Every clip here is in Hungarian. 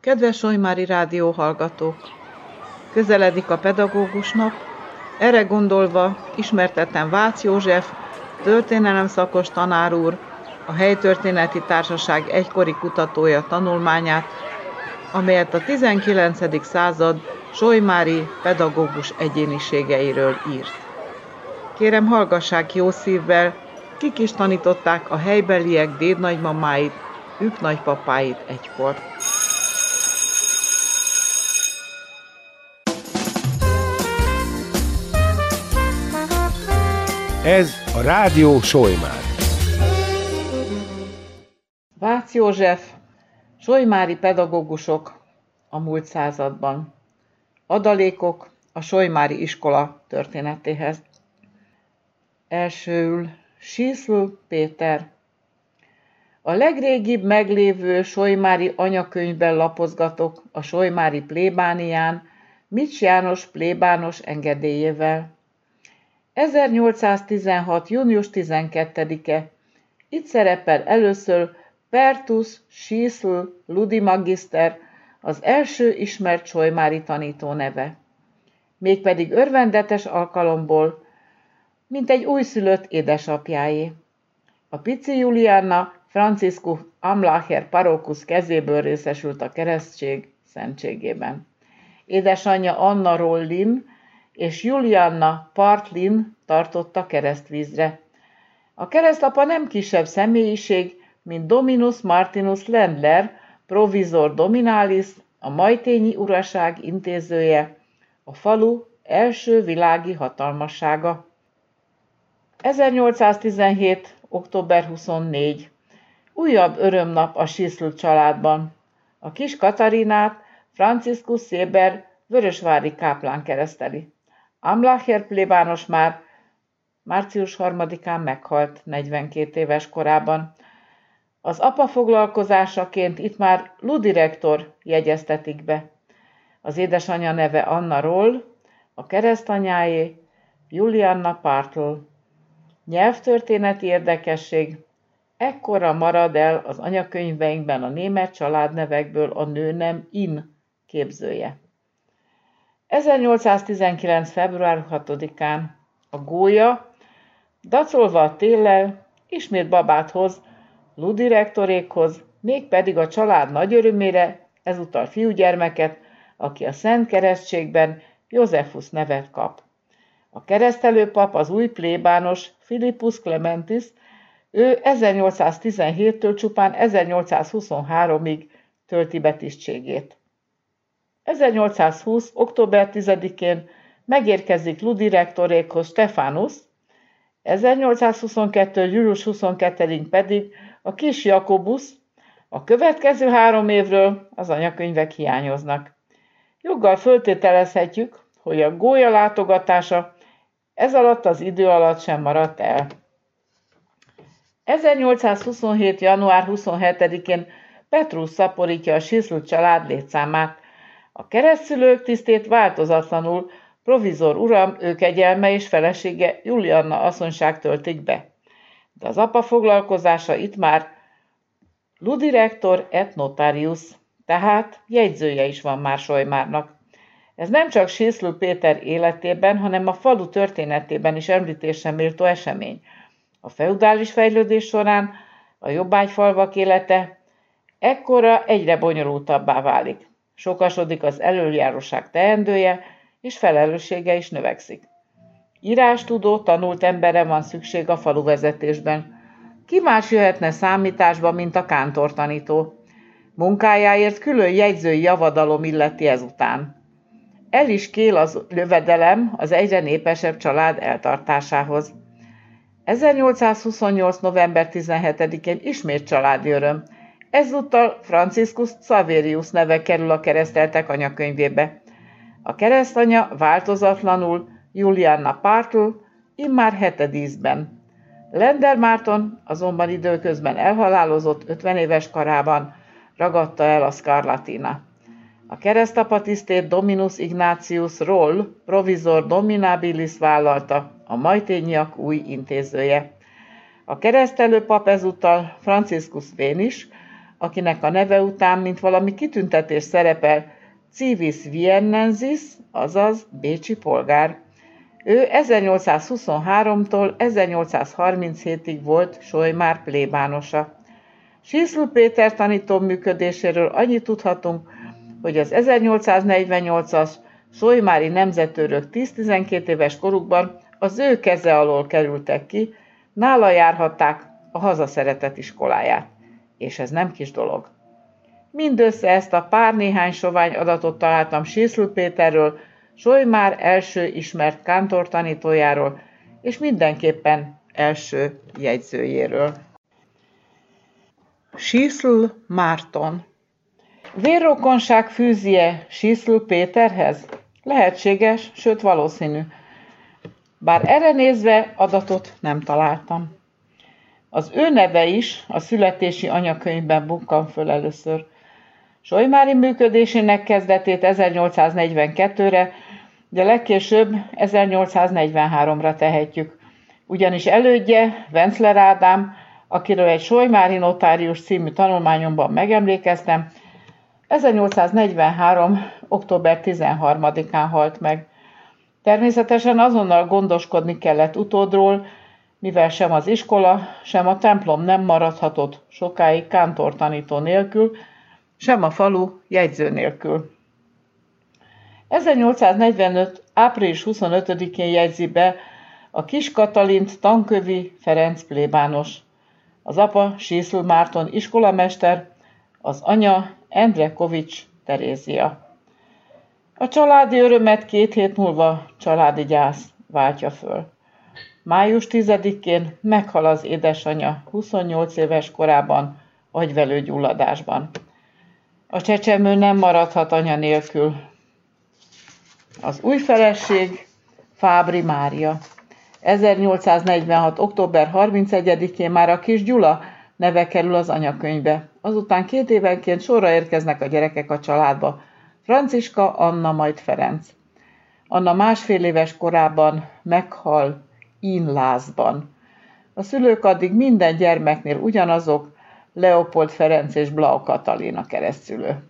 Kedves Solymári rádió hallgatók! Közeledik a pedagógus nap, erre gondolva ismertettem Vácz József, történelem szakos tanár úr, a Helytörténeti Társaság egykori kutatója tanulmányát, amelyet a 19. század Solymári pedagógus egyéniségeiről írt. Kérem hallgassák jó szívvel, kik is tanították a helybeliek dédnagymamáit, ők nagypapáit egykor. Ez a Rádió Solymár. Vácz József, Solymári pedagógusok a múlt században. Adalékok a Solymári iskola történetéhez. Elsőül Síszl Péter. A legrégibb meglévő Solymári anyakönyvben lapozgatok a Solymári plébánián, Mics János plébános engedélyével. 1816. június 12-e. Itt szerepel először Pertus Síszl Ludi Magister, az első ismert Solymári tanító neve. Mégpedig örvendetes alkalomból, mint egy újszülött édesapjáé. A pici Julianna Franciscus Amlacher Parokus kezéből részesült a keresztség szentségében. Édesanyja Anna Rollin és Julianna Partlin tartotta keresztvízre. A keresztapa nem kisebb személyiség, mint Dominus Martinus Lendler, provizor dominalis, a majtényi uraság intézője, a falu első világi hatalmassága. 1817. október 24. Újabb örömnap a Siszl családban. A kis Katarinát Franciscus Széber Vörösvári káplán kereszteli. Amlacher plébános már március 3-án meghalt 42 éves korában. Az apa foglalkozásaként itt már ludirektor jegyeztetik be. Az édesanyja neve Anna Roll, a keresztanyáé Julianna Partl. Nyelvtörténeti érdekesség, ekkora marad el az anyakönyveinkben a német családnevekből a nőnem in képzője. 1819. február 6-án a gólya, dacolva a téllel, ismét babát hoz, ludirektorékhoz, mégpedig a család nagy örömére, ezúttal fiúgyermeket, aki a Szent Keresztségben Józefus nevet kap. A keresztelő pap az új plébános Philippus Clementis, ő 1817-től csupán 1823-ig tölti be tisztségét. 1820. október 10-én megérkezik ludirektorékhoz Stefanus, 1822. július 22-én pedig a kis Jakobusz, a következő három évről az anyakönyvek hiányoznak. Joggal föltételezhetjük, hogy a gólya látogatása ez alatt az idő alatt sem maradt el. 1827. január 27-én Petrus szaporítja a Siszl család létszámát. A keresztülők tisztét változatlanul provizor uram, ő kegyelme és felesége Julianna asszonyság töltik be. De az apa foglalkozása itt már ludirektor et notarius, tehát jegyzője is van már Solymárnak. Ez nem csak Síszlő Péter életében, hanem a falu történetében is említésre méltó esemény. A feudális fejlődés során a jobbágyfalvak élete ekkora egyre bonyolultabbá válik. Sokasodik az előjáróság teendője, és felelőssége is növekszik. Írástudó, tanult emberre van szükség a falu vezetésben. Ki más jöhetne számításba, mint a kántortanító? Munkájáért külön jegyzői javadalom illeti ezután. El is kél az lövedelem az egyre népesebb család eltartásához. 1828. november 17-én ismét családi öröm. Ezúttal Franciscus Saverius neve kerül a kereszteltek anyakönyvébe. A keresztanya változatlanul Julianna Partl, immár hetedízben. Lender Márton azonban időközben elhalálozott 50 éves korában ragadta el a Scarlatina. A keresztapa tisztét Dominus Ignatius Roll, provizor dominabilis vállalta, a majtényiak új intézője. A keresztelő pap ezúttal Franciscus Vénis, akinek a neve után, mint valami kitüntetés szerepel, Civis Viennensis, azaz Bécsi polgár. Ő 1823-tól 1837-ig volt Solymár plébánosa. Síszló Péter tanító működéséről annyit tudhatunk, hogy az 1848-as Solymári nemzetőrök 10-12 éves korukban az ő keze alól kerültek ki, nála járhatták a hazaszeretet iskoláját. És ez nem kis dolog. Mindössze ezt a pár néhány sovány adatot találtam Síszló Péterről, Solymár első ismert kántor tanítójáról, és mindenképpen első jegyzőjéről. Síszl Márton Vérrokonság fűzie Síszl Péterhez? Lehetséges, sőt valószínű. Bár erre nézve adatot nem találtam. Az ő neve is a születési anyakönyvben bukkan föl először. Solymári működésének kezdetét 1842-re, de legkésőbb 1843-ra tehetjük. Ugyanis elődje, Vencler Ádám, akiről egy Solymári notárius című tanulmányomban megemlékeztem, 1843. október 13-án halt meg. Természetesen azonnal gondoskodni kellett utódról, mivel sem az iskola, sem a templom nem maradhatott sokáig kántortanító nélkül, sem a falu jegyző nélkül. 1845. április 25-én jegyzi be a kis Katalint tankövi Ferenc plébános. Az apa Síszl Márton iskolamester, az anya Endre Kovics Terézia. A családi örömet két hét múlva családi gyász váltja föl. Május 10-én meghal az édesanyja 28 éves korában agyvelőgyulladásban. A csecsemő nem maradhat anya nélkül. Az új feleség Fábri Mária. 1846. október 31-én már a kis Gyula neve kerül az anyakönyvbe. Azután két évenként sorra érkeznek a gyerekek a családba. Franciska, Anna, majd Ferenc. Anna másfél éves korában meghal ínlázban. A szülők addig minden gyermeknél ugyanazok, Leopold Ferenc és Blau Katalina keresztülő.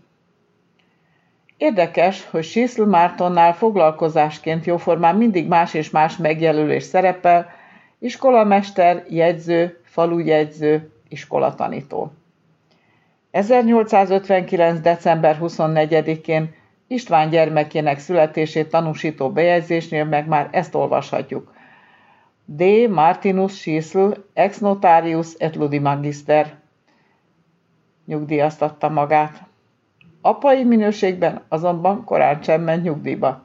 Érdekes, hogy Sisl Mártonnál foglalkozásként jóformán mindig más és más megjelölés szerepel, iskolamester, jegyző, falujegyző, iskolatanító. 1859. december 24-én István gyermekének születését tanúsító bejegyzésnél meg már ezt olvashatjuk. D. Martinus Sisl, ex notarius et ludi magister, nyugdíjaztatta magát. Apai minőségben azonban korán sem ment nyugdíjba.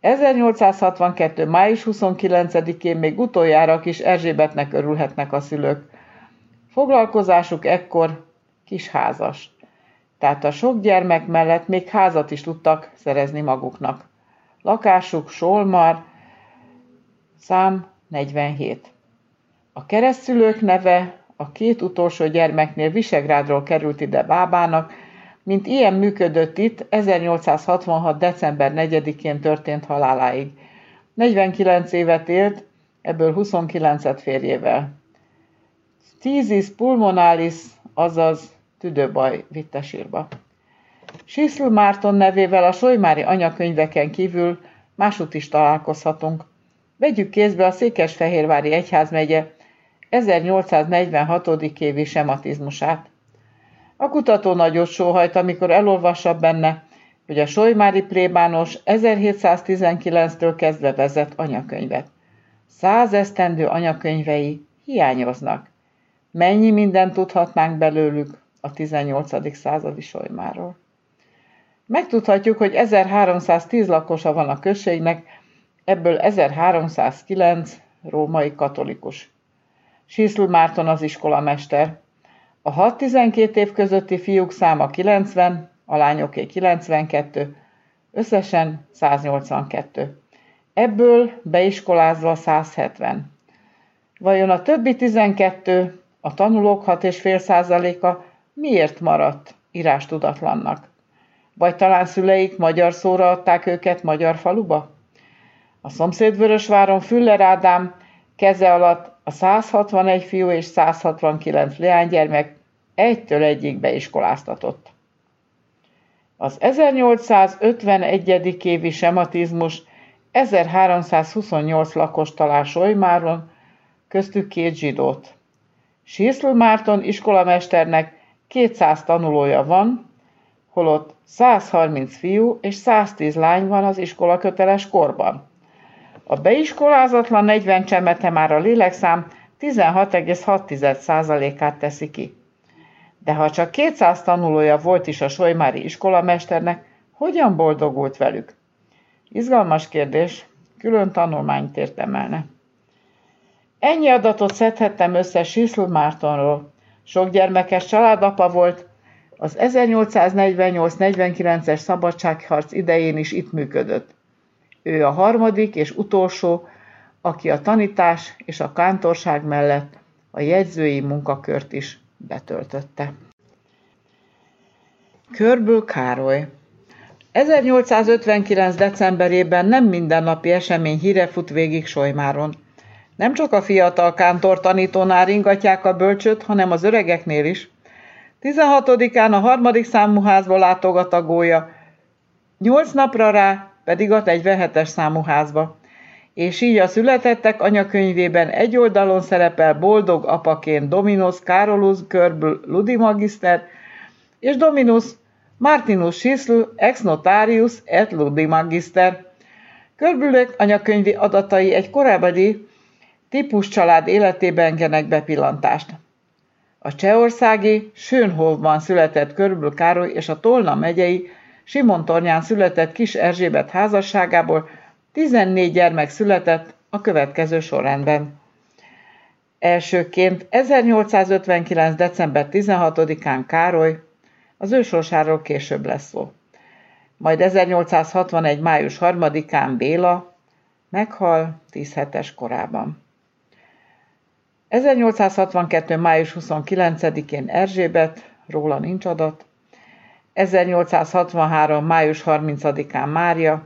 1862. május 29-én még utoljára kis Erzsébetnek örülhetnek a szülők. Foglalkozásuk ekkor kisházas. Tehát a sok gyermek mellett még házat is tudtak szerezni maguknak. Lakásuk Solmar, szám 47. A keresztülők neve a két utolsó gyermeknél Visegrádról került ide bábának, mint ilyen működött itt 1866. december 4-én történt haláláig. 49 évet élt, ebből 29-et férjével. Tízis pulmonalis, azaz tüdőbaj vitte sírba. Siszl Márton nevével a Solymári anyakönyveken kívül másút is találkozhatunk. Vegyük kézbe a Székesfehérvári Egyházmegye 1846. évi sematizmusát. A kutató nagyot sóhajt, amikor elolvassa benne, hogy a Solymári plébános 1719-től kezdve vezet anyakönyvet. Száz esztendő anyakönyvei hiányoznak. Mennyi mindent tudhatnánk belőlük a 18. századi Solymáról. Megtudhatjuk, hogy 1310 lakosa van a községnek, ebből 1309 római katolikus. Síszl Márton az iskolamester. A 6-12 év közötti fiúk száma 90, a lányoké 92, összesen 182. Ebből beiskolázva 170. Vajon a többi 12, a tanulók 6,5 százaléka miért maradt írás tudatlannak? Vagy talán szüleik magyar szóra adták őket magyar faluba? A szomszéd Vörösváron Füller Ádám keze alatt a 161 fiú és 169 leánygyermek egytől egyig beiskoláztatott. Az 1851. évi sematizmus 1328 lakos talál Solymáron, köztük két zsidót. Síszlő Márton iskolamesternek 200 tanulója van, holott 130 fiú és 110 lány van az iskola köteles korban. A beiskolázatlan 40 csemete már a lélekszám 16,6%-át teszi ki. De ha csak 200 tanulója volt is a Solymári iskolamesternek, hogyan boldogult velük? Izgalmas kérdés, külön tanulmányt érdemelne. Ennyi adatot szedhettem össze Siszl Mártonról. Sok gyermekes családapa volt, az 1848-49-es szabadságharc idején is itt működött. Ő a harmadik és utolsó, aki a tanítás és a kántorság mellett a jegyzői munkakört is betöltötte. Körből Károly 1859. decemberében nem mindennapi esemény híre fut végig Solymáron. Nem csak a fiatal kántor tanítónál ringatják a bölcsöt, hanem az öregeknél is. 16-án a harmadik számú házba látogat a gólya, nyolc napra rá pedig a 47-es számú házba. És így a születettek anyakönyvében egy oldalon szerepel boldog apaként Dominus Carolus Körbül Ludi Magister, és Dominus Martinus Schisl ex notarius et Ludi Magister. Körbülök anyakönyvi adatai egy korábbi típus család életében engenek bepillantást. A csehországi Sönhovban született Körbül Károly és a Tolna megyei Simontornyán született kis Erzsébet házasságából 14 gyermek született a következő sorrendben. Elsőként 1859. december 16-án Károly, az ő később lesz szó. Majd 1861. május 3-án Béla meghal 10 hetes korában. 1862. május 29-én Erzsébet, róla nincs adat, 1863. május 30-án Mária,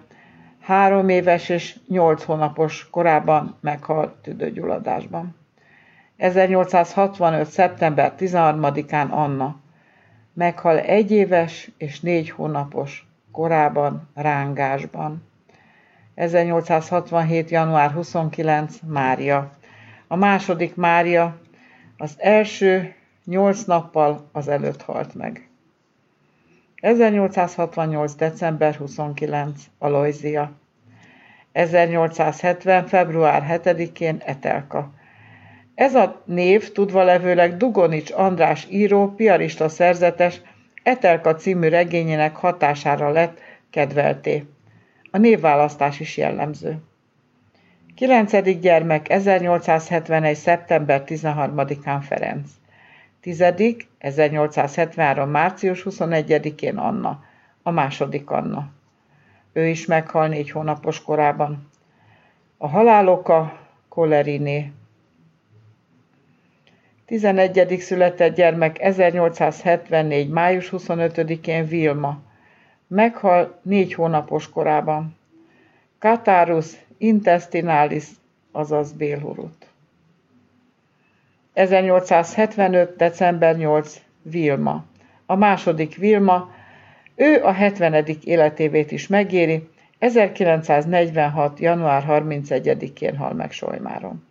három éves és nyolc hónapos korában meghalt tüdőgyulladásban. 1865. szeptember 13-án Anna meghal egy éves és négy hónapos korában rángásban. 1867. január 29. Mária. A második Mária az első nyolc nappal az előtt halt meg. 1868. december 29. Aloizia. 1870. február 7-én Etelka. Ez a név tudva levőleg Dugonics András író, piarista szerzetes, Etelka című regényének hatására lett kedvelté. A névválasztás is jellemző. 9. gyermek 1871. szeptember 13-án Ferenc. 10. 1873. március 21-én Anna, a második Anna. Ő is meghal négy hónapos korában. A haláloka Koleriné. 11. született gyermek 1874. május 25-én Vilma. Meghal négy hónapos korában. Katárus intestinalis, azaz bélhurut. 1875. december 8. Vilma. A második Vilma, ő a 70. életévét is megéri, 1946. január 31-én hal meg Solymáron.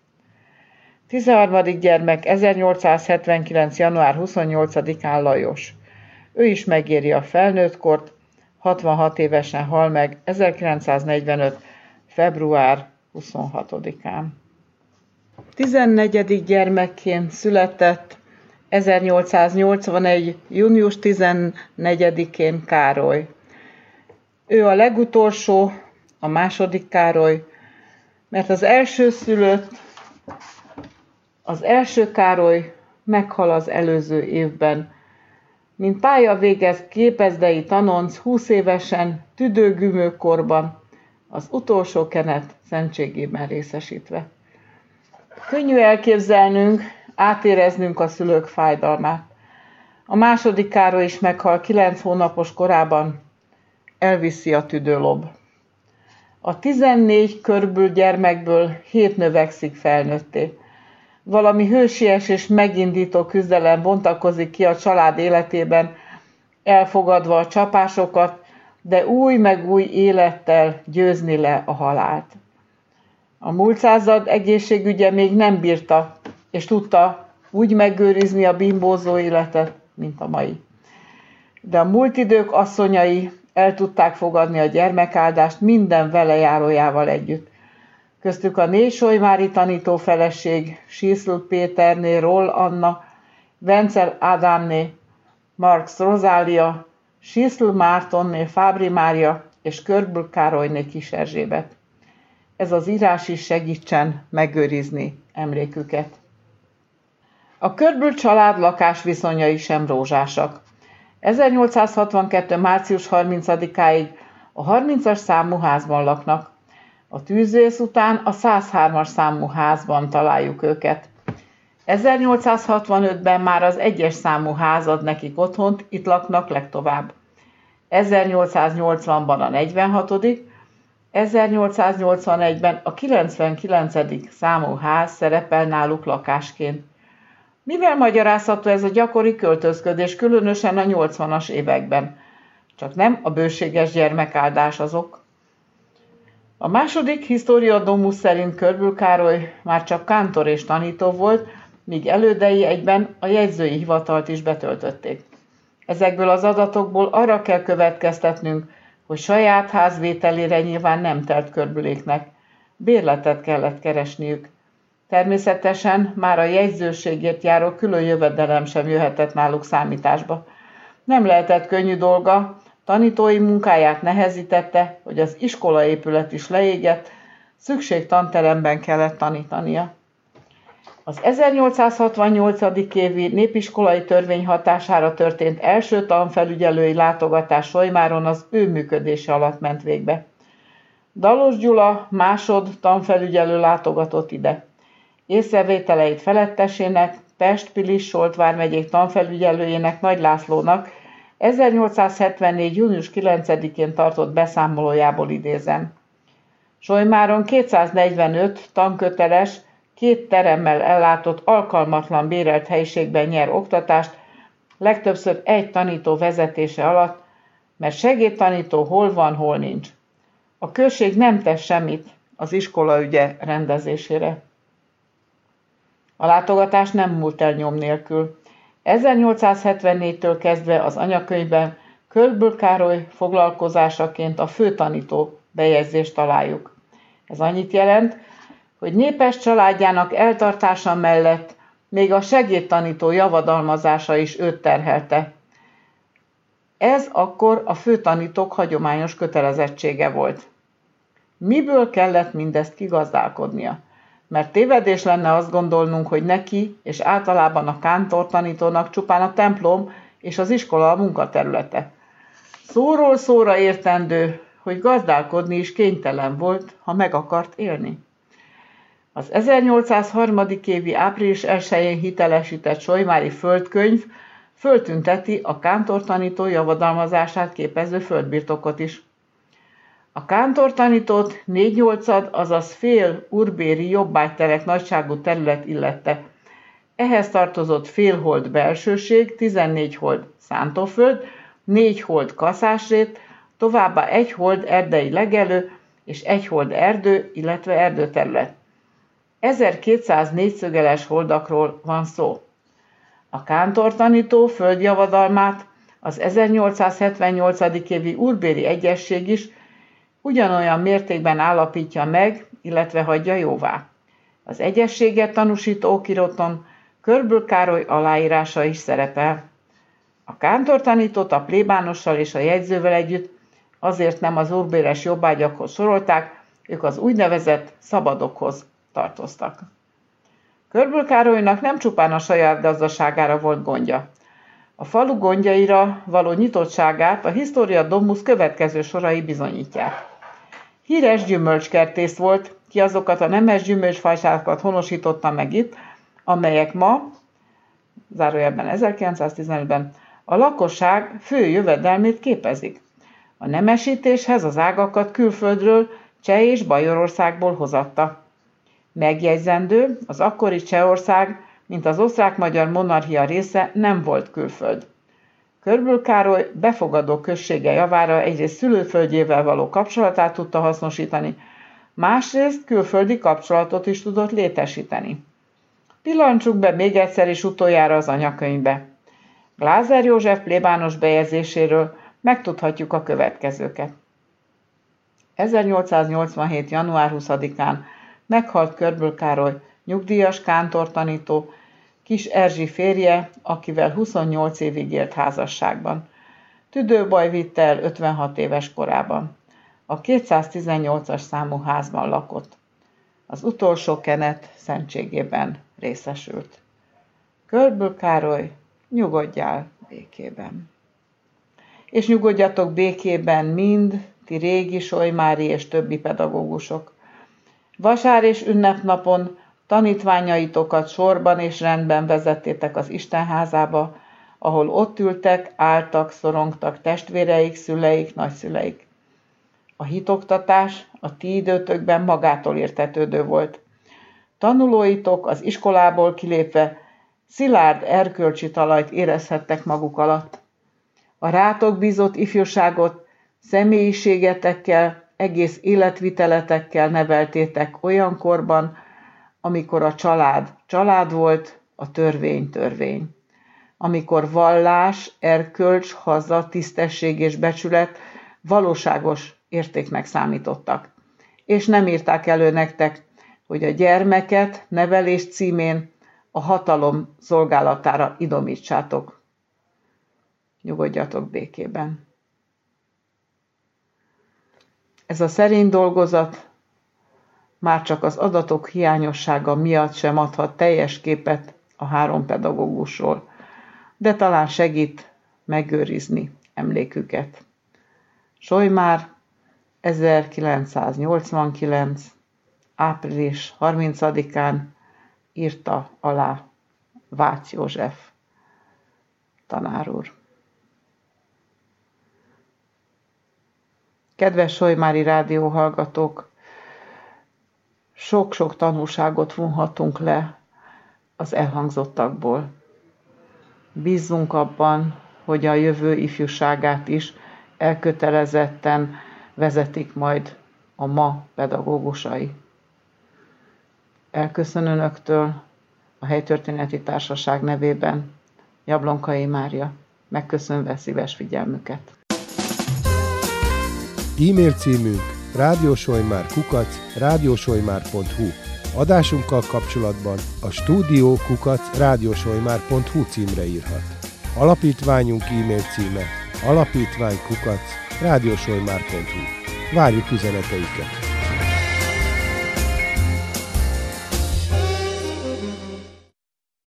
13. gyermek 1879. január 28-án Lajos. Ő is megéri a felnőttkort, 66 évesen hal meg 1945. február 26-án. 14. gyermekként született 1881. június 14-én Károly. Ő a legutolsó, a második Károly, mert az első szülött, az első Károly meghal az előző évben. Mint pálya végez képezdei tanonc 20 évesen, tüdőgümőkorban, az utolsó kenet szentségében részesítve. Könnyű elképzelnünk, átéreznünk a szülők fájdalmát. A második Károly is meghal kilenc hónapos korában, elviszi a tüdőlob. A 14 körből gyermekből 7 növekszik felnőtté. Valami hősies és megindító küzdelem bontakozik ki a család életében, elfogadva a csapásokat, de új meg új élettel győzni le a halált. A múlt század egészségügye még nem bírta, és tudta úgy megőrizni a bimbózó életet, mint a mai. De a múlt idők asszonyai el tudták fogadni a gyermekáldást minden velejárójával együtt. Köztük a négy Solymári tanító feleség, Síszl Péterné, Roll Anna, Vencel Ádámné, Marx Rozália, Síszl Mártonné, Fábri Mária és Körbül Károlyné Kis Erzsébet. Ez az írás is segítsen megőrizni emléküket. A Körbül család lakásviszonyai sem rózsásak. 1862. március 30-áig a 30-as számú házban laknak. A tűzvész után a 103-as számú házban találjuk őket. 1865-ben már az egyes számú ház ad nekik otthont, itt laknak legtovább. 1880-ban a 46 1881-ben a 99. számú ház szerepel náluk lakásként. Mivel magyarázható ez a gyakori költözködés, különösen a 80-as években? Csak nem a bőséges gyermekáldás azok. A második Historia Domus szerint Körbül Károly már csak kántor és tanító volt, míg elődei egyben a jegyzői hivatalt is betöltötték. Ezekből az adatokból arra kell következtetnünk, hogy saját házvételére nyilván nem telt körbüléknek. Bérletet kellett keresniük. Természetesen már a jegyzőségért járó külön jövedelem sem jöhetett náluk számításba. Nem lehetett könnyű dolga, tanítói munkáját nehezítette, hogy az iskolaépület is leégett, szükség tanteremben kellett tanítania. Az 1868. évi népiskolai törvény hatására történt első tanfelügyelői látogatás Solymáron az ő működése alatt ment végbe. Dalos Gyula másod tanfelügyelő látogatott ide. Észrevételeit felettesének, Pest Pilis Solt vármegyék tanfelügyelőjének Nagy Lászlónak 1874. június 9-én tartott beszámolójából idézem. Solymáron 245 tanköteles, két teremmel ellátott alkalmatlan bérelt helyiségben nyer oktatást, legtöbbször egy tanító vezetése alatt, mert segédtanító hol van, hol nincs. A község nem tesz semmit az iskola ügye rendezésére. A látogatás nem múlt el nyom nélkül. 1874-től kezdve az anyakönyvben Körből Károly foglalkozásaként a főtanító bejegyzést találjuk. Ez annyit jelent, hogy népes családjának eltartása mellett még a segédtanító javadalmazása is őt terhelte. Ez akkor a főtanítók hagyományos kötelezettsége volt. Miből kellett mindezt kigazdálkodnia? Mert tévedés lenne azt gondolnunk, hogy neki és általában a kántor tanítónak csupán a templom és az iskola a munkaterülete. Szóról szóra értendő, hogy gazdálkodni is kénytelen volt, ha meg akart élni. Az 1803. évi április 1-én hitelesített Solymári földkönyv föltünteti a kántortanító javadalmazását képező földbirtokot is. A kántortanítót négy nyolcad, azaz fél urbéri jobbágyterek nagyságú terület illette. Ehhez tartozott fél hold belsőség, 14 hold szántóföld, négy hold kaszásrét, továbbá egy hold erdei legelő és egy hold erdő, illetve erdőterület. 1200 négyszögeles holdakról van szó. A kántortanító földjavadalmát az 1878. évi Urbéri Egyesség is ugyanolyan mértékben állapítja meg, illetve hagyja jóvá. Az egyességet tanúsító okiraton Körbül Károly aláírása is szerepel. A kántortanítót a plébánossal és a jegyzővel együtt azért nem az urbéres jobbágyakhoz sorolták, ők az úgynevezett szabadokhoz tartoztak. Körbül Károlynak nem csupán a saját gazdaságára volt gondja. A falu gondjaira való nyitottságát a Historia Domus következő sorai bizonyítják. Híres gyümölcskertész volt, ki azokat a nemes gyümölcsfajsákat honosította meg itt, amelyek ma, zárójelben 1915-ben, a lakosság fő jövedelmét képezik. A nemesítéshez az ágakat külföldről, Cseh és Bajorországból hozatta. Megjegyzendő, az akkori Csehország, mint az osztrák-magyar monarchia része nem volt külföld. Körbül Károly befogadó községe javára egyrészt szülőföldjével való kapcsolatát tudta hasznosítani, másrészt külföldi kapcsolatot is tudott létesíteni. Pillancsuk be még egyszer is utoljára az anyakönyvbe. Glázer József plébános bejegyzéséről megtudhatjuk a következőket. 1887. január 20-án meghalt Körből Károly, nyugdíjas kántortanító, kis Erzsi férje, akivel 28 évig élt házasságban. Tüdőbaj vitte el 56 éves korában. A 218-as számú házban lakott. Az utolsó kenet szentségében részesült. Körből Károly, nyugodjál békében. És nyugodjatok békében mind, ti régi, Solymári és többi pedagógusok. Vasár és ünnepnapon tanítványaitokat sorban és rendben vezettétek az Istenházába, ahol ott ültek, álltak, szorongtak testvéreik, szüleik, nagyszüleik. A hitoktatás a ti időtökben magától értetődő volt. Tanulóitok az iskolából kilépve szilárd erkölcsi talajt érezhettek maguk alatt. A rátok bízott ifjúságot személyiségetekkel, egész életviteletekkel neveltétek olyan korban, amikor a család család volt, a törvény törvény. Amikor vallás, erkölcs, haza, tisztesség és becsület valóságos értéknek számítottak. És nem írták elő nektek, hogy a gyermeket nevelés címén a hatalom szolgálatára idomítsátok. Nyugodjatok békében. Ez a szerény dolgozat már csak az adatok hiányossága miatt sem adhat teljes képet a három pedagógusról, de talán segít megőrizni emléküket. Solymár 1989. április 30-án írta alá Vács József tanár úr. Kedves Solymári rádió hallgatók, sok-sok tanulságot vonhatunk le az elhangzottakból. Bízzunk abban, hogy a jövő ifjúságát is elkötelezetten vezetik majd a ma pedagógusai. Elköszön Önöktől a Helytörténeti Társaság nevében Jablonkai Mária, megköszönve szíves figyelmüket. E-mail címünk rádiósolymár.kukac rádiósolymár.hu Adásunkkal kapcsolatban a stúdió kukac rádiósolymár.hu címre írhat. Alapítványunk e-mail címe alapítványkukac rádiósolymár.hu Várjuk üzeneteiket!